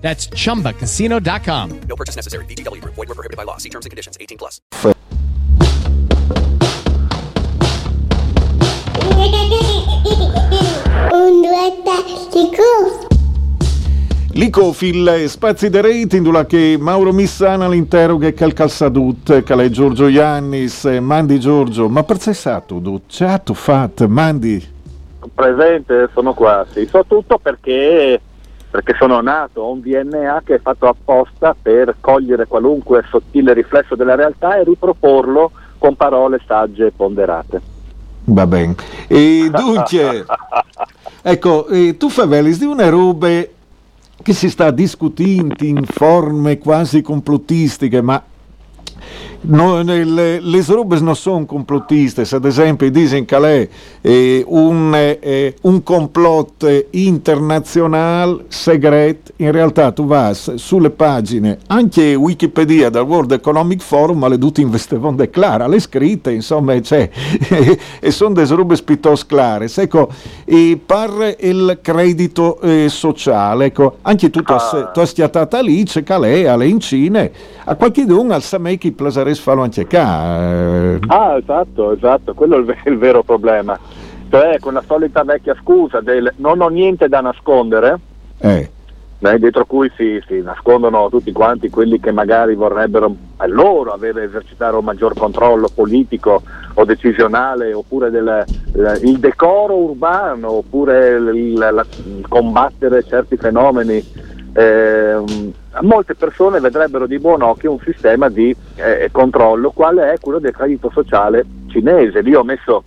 That's chumbacasino.com. No purchase necessary. VGW Group. Void were prohibited by law. See terms and conditions. 18 plus. Un. Licofil spazi de rating dula che Mauro Missana l'interroga che al calsadut che lei Giorgio Iannis mandi Giorgio ma per sé sato du ciato fat mandi presente, sono qua, sì, so tutto perché, perché sono nato, ho un DNA che è fatto apposta per cogliere qualunque sottile riflesso della realtà e riproporlo con parole sagge e ponderate. va bene e dunque ecco eh, tu favelis di una robe che si sta discutendo in forme quasi complottistiche ma No, le, le robe non sono complottiste, ad esempio dicono che è eh, un, eh, un complotto internazionale segreto, in realtà tu vai sulle pagine, anche Wikipedia del World Economic Forum, le tutte investivano clara, le scritte, insomma, c'è, e sono delle robe piuttosto chiare. Ecco, e per il credito eh, sociale, ecco, anche tu Ah. hai stiatata lì, c'è lei, alle in Cina, a qualche d'un al Sameki Plasares fallo anche qua. eh, Ah, esatto, esatto, quello è il, il vero problema. Cioè, con la solita vecchia scusa del non ho niente da nascondere, eh. Beh, dietro cui si, si nascondono tutti quanti quelli che magari vorrebbero a loro avere esercitare un maggior controllo politico o decisionale oppure del, il, il decoro urbano oppure il- la- combattere certi fenomeni. Ehm, molte persone vedrebbero di buon occhio un sistema di eh, controllo quale è quello del credito sociale cinese. Lì ho messo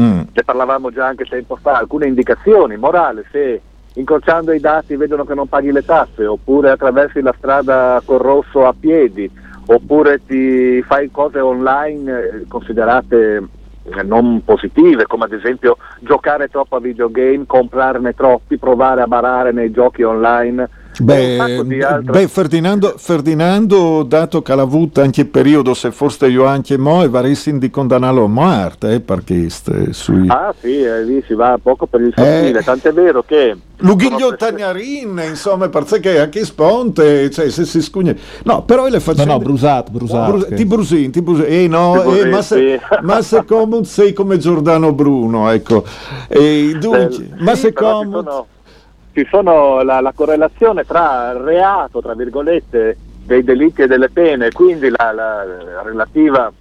Mm. ne parlavamo già anche tempo fa, alcune indicazioni morali, se incrociando i dati vedono che non paghi le tasse, oppure attraversi la strada col rosso a piedi, oppure ti fai cose online eh, considerate eh, non positive, come ad esempio giocare troppo a videogame, comprarne troppi, provare a barare nei giochi online. Beh, altre- beh, Ferdinando, Ferdinando, dato che l'ha avuto anche il periodo, se forse io anche mo, e varessi di condannarlo a morte, eh, perché sui... Ah sì, eh, lì si va poco per il sottile, Eh. tant'è vero che... Lughiglio Tagnarin, insomma, perché anche Sponte, cioè, se si scugna... No, però le No, faccende... no, brusato, brusato. Brus- ti brusin, ti brusin. Eh no, brusin, eh, ma, se, sì. ma se come sei come Giordano Bruno, ecco. E dunque, Del- ma se però ci sono, la, la correlazione tra reato, tra virgolette, dei delitti e delle pene, quindi la, la- la relativa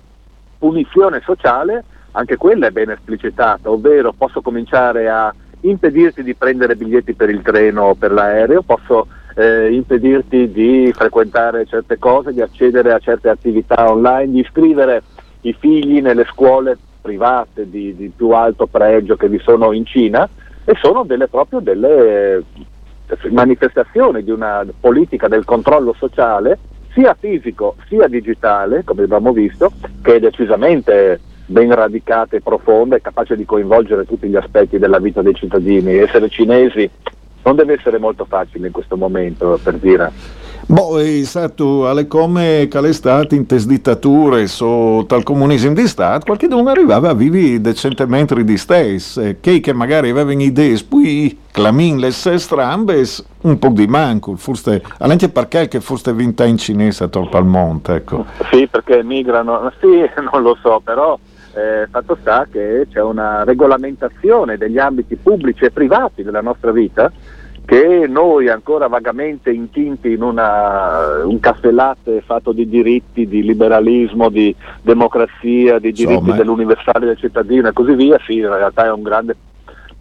punizione sociale, anche quella è ben esplicitata, ovvero posso cominciare a impedirti di prendere biglietti per il treno o per l'aereo, posso eh, impedirti di frequentare certe cose, di accedere a certe attività online, di iscrivere i figli nelle scuole private di, di più alto pregio che vi sono in Cina e sono delle proprio delle eh, manifestazioni di una politica del controllo sociale sia fisico sia digitale, come abbiamo visto, che è decisamente ben radicata e profonda e capace di coinvolgere tutti gli aspetti della vita dei cittadini. Essere cinesi non deve essere molto facile in questo momento, per dire. Boh, è stato alle come che l'estate in tes dittature? So tal comunismo di Stato, qualche non arrivava a vivi decentemente di stes, eh, che che magari avevano idee, poi clamin le strambes, un po' di manco, forse, anche perché che forse vinta in cinese torpa al monte, ecco. Sì, perché migrano, sì, non lo so, però eh, fatto sta che c'è una regolamentazione degli ambiti pubblici e privati della nostra vita che noi ancora vagamente intinti in una, un caffè latte fatto di diritti, di liberalismo, di democrazia, di diritti Insomma, dell'universale del cittadino e così via, sì, in realtà è un grande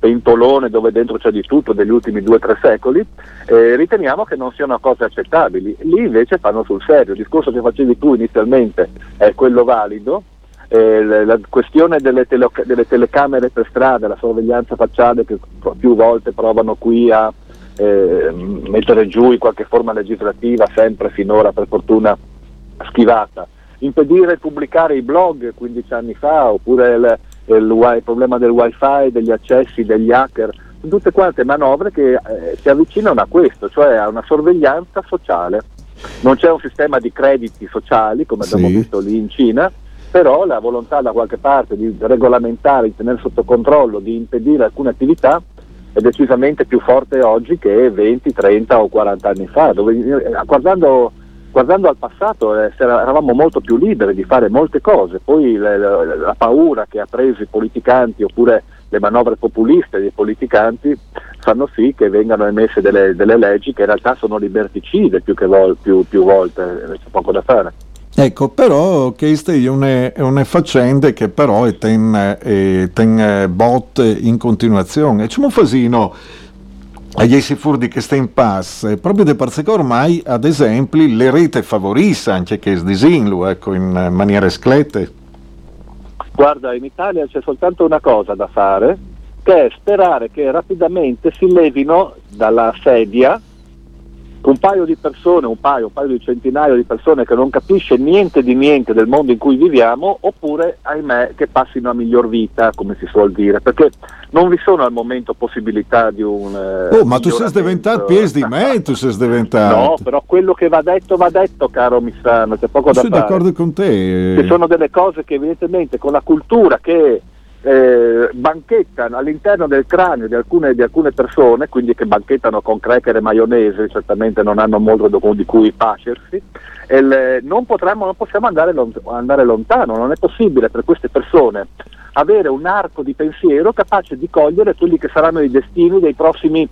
pentolone dove dentro c'è di tutto degli ultimi due o tre secoli, eh, riteniamo che non siano cose accettabili. Lì invece fanno sul serio. Il discorso che facevi tu inizialmente è quello valido. eh, la, la questione delle, tele- delle telecamere per strada, la sorveglianza facciale che più volte provano qui a eh, mettere giù in qualche forma legislativa, sempre finora per fortuna schivata, impedire di pubblicare i blog 15 anni fa, oppure il, il, il problema del wifi, degli accessi, degli hacker, tutte quante manovre che eh, si avvicinano a questo, cioè a una sorveglianza sociale. Non c'è un sistema di crediti sociali, come abbiamo Sì. visto lì in Cina, però la volontà da qualche parte di regolamentare, di tenere sotto controllo, di impedire alcune attività è decisamente più forte oggi che 20, 30 o 40 anni fa, dove, eh, guardando, guardando al passato eh, eravamo molto più liberi di fare molte cose, poi le- le- la paura che ha preso i politicanti oppure le manovre populiste dei politicanti fanno sì che vengano emesse delle, delle leggi che in realtà sono liberticide più, che vol- più- più volte, eh, c'è poco da fare. Ecco, però queste è una, faccenda che però è ten, eh, ten eh, bot in continuazione. C'è un fasino agli furdi che sta in pass, proprio da perché ormai, ad esempio, le rete favorisse anche che es disinlu, ecco, in maniera sclette. Guarda, in Italia c'è soltanto una cosa da fare, che è sperare che rapidamente si levino dalla sedia un paio di persone, un paio, un paio di centinaio di persone che non capisce niente di niente del mondo in cui viviamo, oppure, ahimè, che passino a miglior vita, come si suol dire, perché non vi sono al momento possibilità di un... eh, Oh, ma tu sei diventato pies di me, tu sei diventato. No, però quello che va detto va detto, caro Missano, c'è poco da sono fare. d'accordo con te. Ci sono delle cose che evidentemente con la cultura che eh, banchettano all'interno del cranio di alcune, di alcune persone, quindi che banchettano con cracker e maionese, certamente non hanno molto di cui pascersi, non, non possiamo andare, andare lontano, non è possibile per queste persone avere un arco di pensiero capace di cogliere quelli che saranno i destini dei prossimi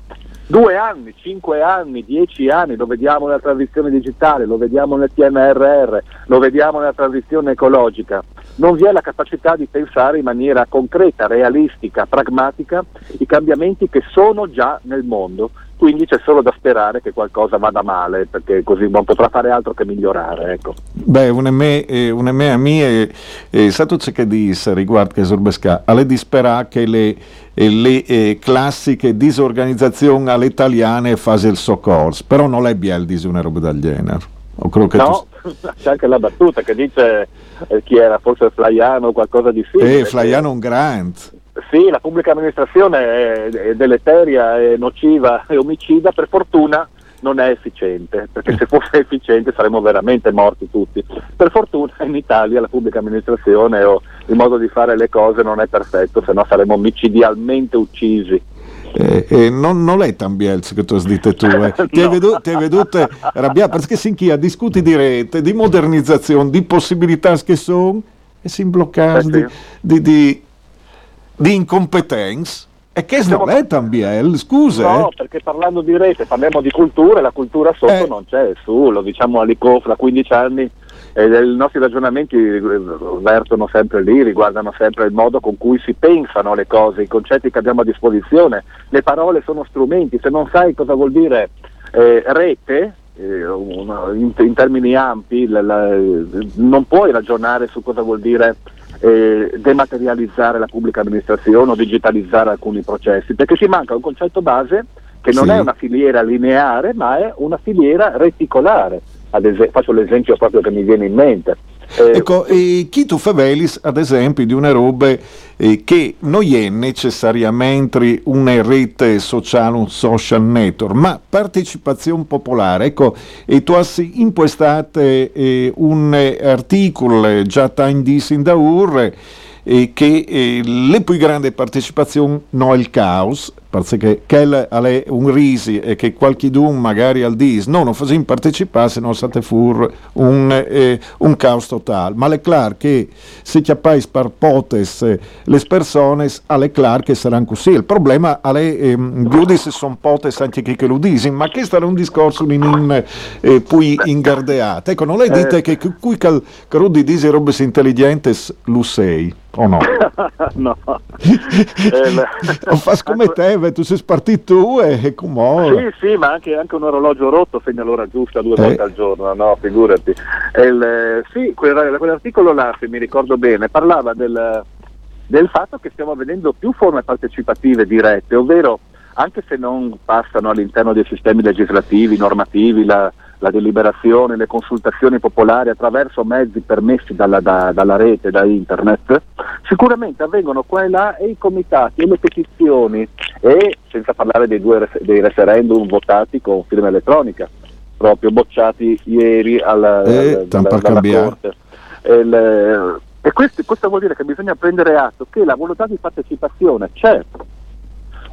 due anni, cinque anni, dieci anni, lo vediamo nella transizione digitale, lo vediamo nel PNRR, lo vediamo nella transizione ecologica. Non vi è la capacità di pensare in maniera concreta, realistica, pragmatica i cambiamenti che sono già nel mondo. Quindi c'è solo da sperare che qualcosa vada male, perché così non potrà fare altro che migliorare. Ecco. Beh, una me, eh, me a mia è, stato ciò che disse riguardo che Sorbesca, alle disperà che le, eh, le eh, classiche disorganizzazioni alle italiane fase il soccorso, però non è biel di una roba del genere. No, c'è anche la battuta che dice eh, chi era, forse Flaiano o qualcosa di tu... simile. Eh, Flaiano un grant. Sì, la pubblica amministrazione è, deleteria, è nociva, è omicida, per fortuna non è efficiente, perché se fosse efficiente saremmo veramente morti tutti. Per fortuna in Italia la pubblica amministrazione o il modo di fare le cose non è perfetto, se no saremmo micidialmente uccisi. Eh, eh, non, non è tan bielz che tu has dite tu, eh. ti, hai No. vedu- ti hai vedute arrabbiate perché sin chi ha discuti di rete, di modernizzazione, di possibilità che sono e si imblocca Eh sì. di, di, di, di incompetenza e che Siamo- non è tan biel, scusa. No, eh. perché parlando di rete parliamo di cultura e la cultura sotto Eh. non c'è, su, lo diciamo all'ICOF da 15 anni e i nostri ragionamenti vertono sempre lì, riguardano sempre il modo con cui si pensano le cose, i concetti che abbiamo a disposizione, le parole sono strumenti, se non sai cosa vuol dire eh, rete, eh, in, in termini ampi, la- la- non puoi ragionare su cosa vuol dire eh, dematerializzare la pubblica amministrazione o digitalizzare alcuni processi, perché ci manca un concetto base che non Sì. è una filiera lineare, ma è una filiera reticolare. Ad ese- faccio l'esempio proprio che mi viene in mente. Eh, Ecco, e chi tu favelis, ad esempio, di una roba eh, che non è necessariamente una rete sociale, un social network, ma partecipazione popolare. Ecco, e tu hai impostato eh, un eh, articolo eh, già in in da ur eh, che eh, le più grandi partecipazioni è il caos, perché quella è un risi e che qualcuno magari al dis no, non facciamo partecipare se non state fur un, eh, un caos totale. Ma è chiaro che se chiappais per potes eh, le persone, è chiaro che saranno così. Il problema è ehm, giudice sono potes anche chi che lo dicono, ma questo era un discorso in, in, eh, poi ingardeato. Ecco, non le dite Eh. che qui cal carudi dice robe intelligentes lo sei, o no? no. Eh, le- o fas come te, beh, tu sei spartito tu e, e come Sì, sì, ma anche, anche un orologio rotto segna l'ora giusta due Eh. volte al giorno, no, figurati. Il, eh, sì, quel- quell'articolo là, se mi ricordo bene, parlava del, del fatto che stiamo vedendo più forme partecipative dirette, ovvero anche se non passano all'interno dei sistemi legislativi, normativi, la, la deliberazione, le consultazioni popolari attraverso mezzi permessi dalla, da, dalla rete, da internet, sicuramente avvengono qua e là e i comitati e le petizioni e senza parlare dei due dei referendum votati con firma elettronica, proprio bocciati ieri al, Eh, al- tanto per dalla cambiare. Corte. E, e questo, questo vuol dire che bisogna prendere atto che la volontà di partecipazione c'è,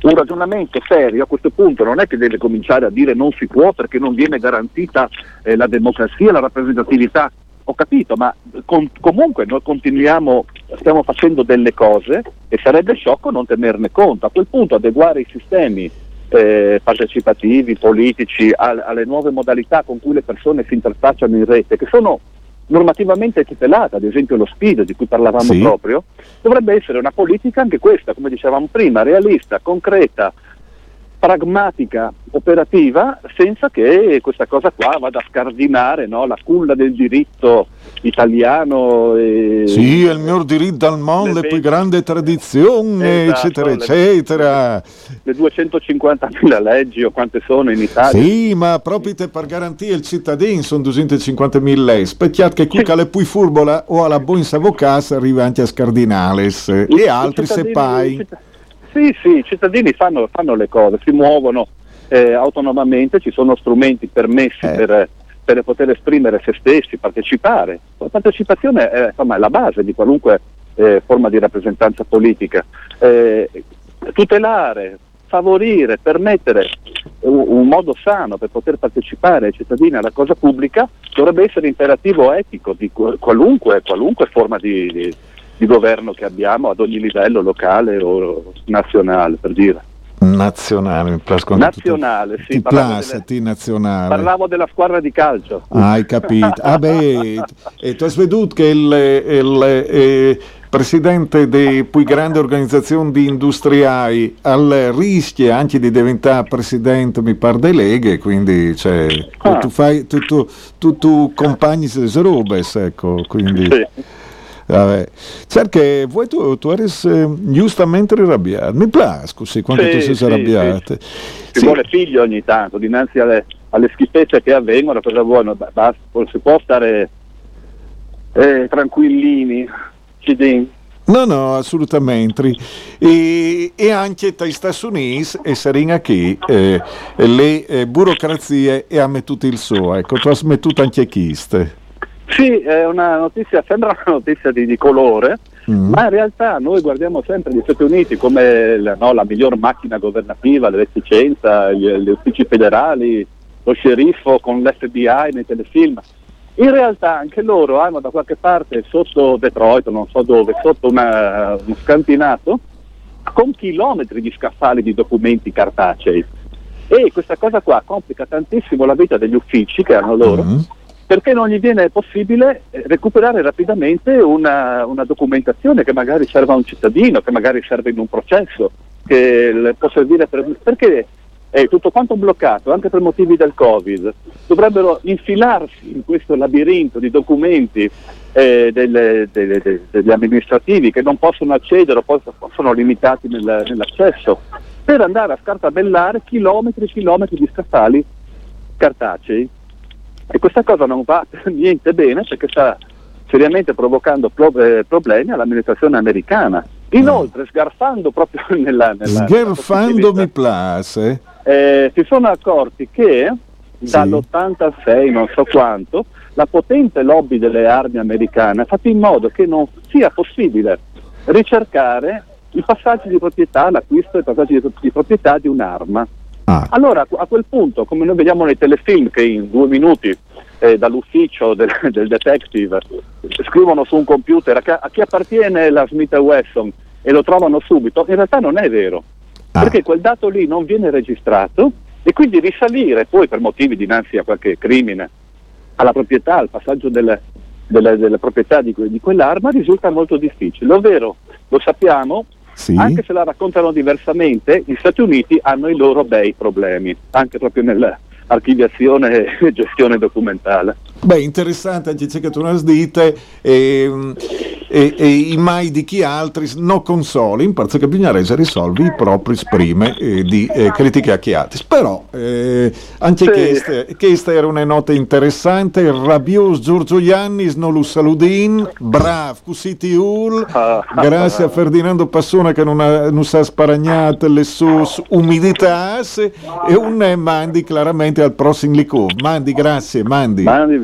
un ragionamento serio a questo punto non è che deve cominciare a dire non si può perché non viene garantita eh, la democrazia, la rappresentatività. Ho capito, ma con- comunque noi continuiamo, stiamo facendo delle cose e sarebbe sciocco non tenerne conto. A quel punto adeguare i sistemi eh, partecipativi, politici, al- alle nuove modalità con cui le persone si interfacciano in rete, che sono normativamente tutelate, ad esempio lo SPID di cui parlavamo Sì. proprio, dovrebbe essere una politica anche questa, come dicevamo prima, realista, concreta, pragmatica, operativa, senza che questa cosa qua vada a scardinare no, la culla del diritto italiano. E... Sì, è il mio diritto al mondo, Le più grande tradizione, Esatto, eccetera, eccetera. Le 250.000 leggi o quante sono in Italia? Sì, ma proprio per garantire il cittadino sono 250.000 lei. Specchiate che qui che poi furbola o alla buon savocas arriva anche a scardinales e altri se pai. i citt- Sì, sì, i cittadini fanno, fanno le cose, si muovono eh, autonomamente, ci sono strumenti permessi Eh. per, per poter esprimere se stessi, partecipare. La partecipazione è, insomma, è la base di qualunque eh, forma di rappresentanza politica. Eh, tutelare, favorire, permettere un, un modo sano per poter partecipare ai cittadini alla cosa pubblica dovrebbe essere imperativo etico di qu- qualunque, qualunque forma di, di- di governo che abbiamo ad ogni livello locale o nazionale, per dire. Nazionale, mi Nazionale, sì, Ti piace, delle- nazionale. Parlavo della squadra di calcio. Hai capito? Ah beh, e tu hai veduto che il, il, eh, presidente di più grande organizzazione di industriali al rischio anche di diventare presidente, mi pare, delle leghe, quindi cioè, tu, Ah. tu fai, tu, tu, tu, tu compagni se robes, ecco, quindi... Sì. Vabbè. Certo che voi tu, tu eri eh, giustamente arrabbiato, mi piace così quando Sì, tu sei sì, arrabbiato. Ci Sì. vuole figlio ogni tanto, dinanzi alle, alle schifezze che avvengono, cosa basta, non si può stare eh, tranquillini, cidin. No, no, assolutamente. E, e anche tra gli Stati Uniti e saranno qui eh, le eh, burocrazie e ha mettuto il suo. Ecco, tu hai mettuto anche chiste. Sì, è una notizia, sembra una notizia di, di colore, Mm. ma in realtà noi guardiamo sempre gli Stati Uniti come la, no, la miglior macchina governativa, l'efficienza, gli, gli uffici federali, lo sceriffo con l'FBI nei telefilm. In realtà anche loro hanno da qualche parte sotto Detroit, non so dove, sotto una- uno scantinato, con chilometri di scaffali di documenti cartacei. E questa cosa qua complica tantissimo la vita degli uffici che hanno loro, Mm. Perché non gli viene possibile eh, recuperare rapidamente una, una documentazione che magari serve a un cittadino, che magari serve in un processo, che può servire per... perché è tutto quanto bloccato, anche per motivi del Covid. Dovrebbero infilarsi in questo labirinto di documenti eh, delle- delle- de- degli amministrativi che non possono accedere o pos- sono limitati nel- nell'accesso, per andare a scartabellare chilometri e chilometri di scaffali cartacei. E questa cosa non va per niente bene perché sta seriamente provocando pro- eh, problemi all'amministrazione americana. Inoltre, sgarfando proprio nella... nella Sgherfando mi place. eh, si sono accorti che Sì. dall'86, non so quanto, la potente lobby delle armi americane ha fatto in modo che non sia possibile ricercare i passaggi di proprietà, l'acquisto e i passaggi di proprietà di un'arma. Ah, Allora a quel punto, come noi vediamo nei telefilm che in due minuti eh, dall'ufficio del, del detective scrivono su un computer a, a chi appartiene la Smith Wesson? E lo trovano subito, in realtà non è vero, Ah. perché quel dato lì non viene registrato e quindi risalire poi per motivi dinanzi a qualche crimine alla proprietà, al passaggio delle, delle- delle proprietà di, que- di quell'arma risulta molto difficile, ovvero lo sappiamo, sì. anche se la raccontano diversamente, gli Stati Uniti hanno i loro bei problemi, anche proprio nell'archiviazione e gestione documentale. Beh, interessante anche c'è che tu non dite. ehm, e, e i mai di chi altri non consoli, in parte che bisogna risolvi i propri sprime eh, di eh, critiche a chi altri. Però eh, anche Sì. questa, questa era una nota interessante, Rabius Giorgio Iannis non lo saludin, brav, cusiti ul, grazie a Ferdinando Passona che non, ha, non sa sparagnate le sue umidità e un mandi chiaramente al prossimo licù. Mandi, grazie, mandi. Mandi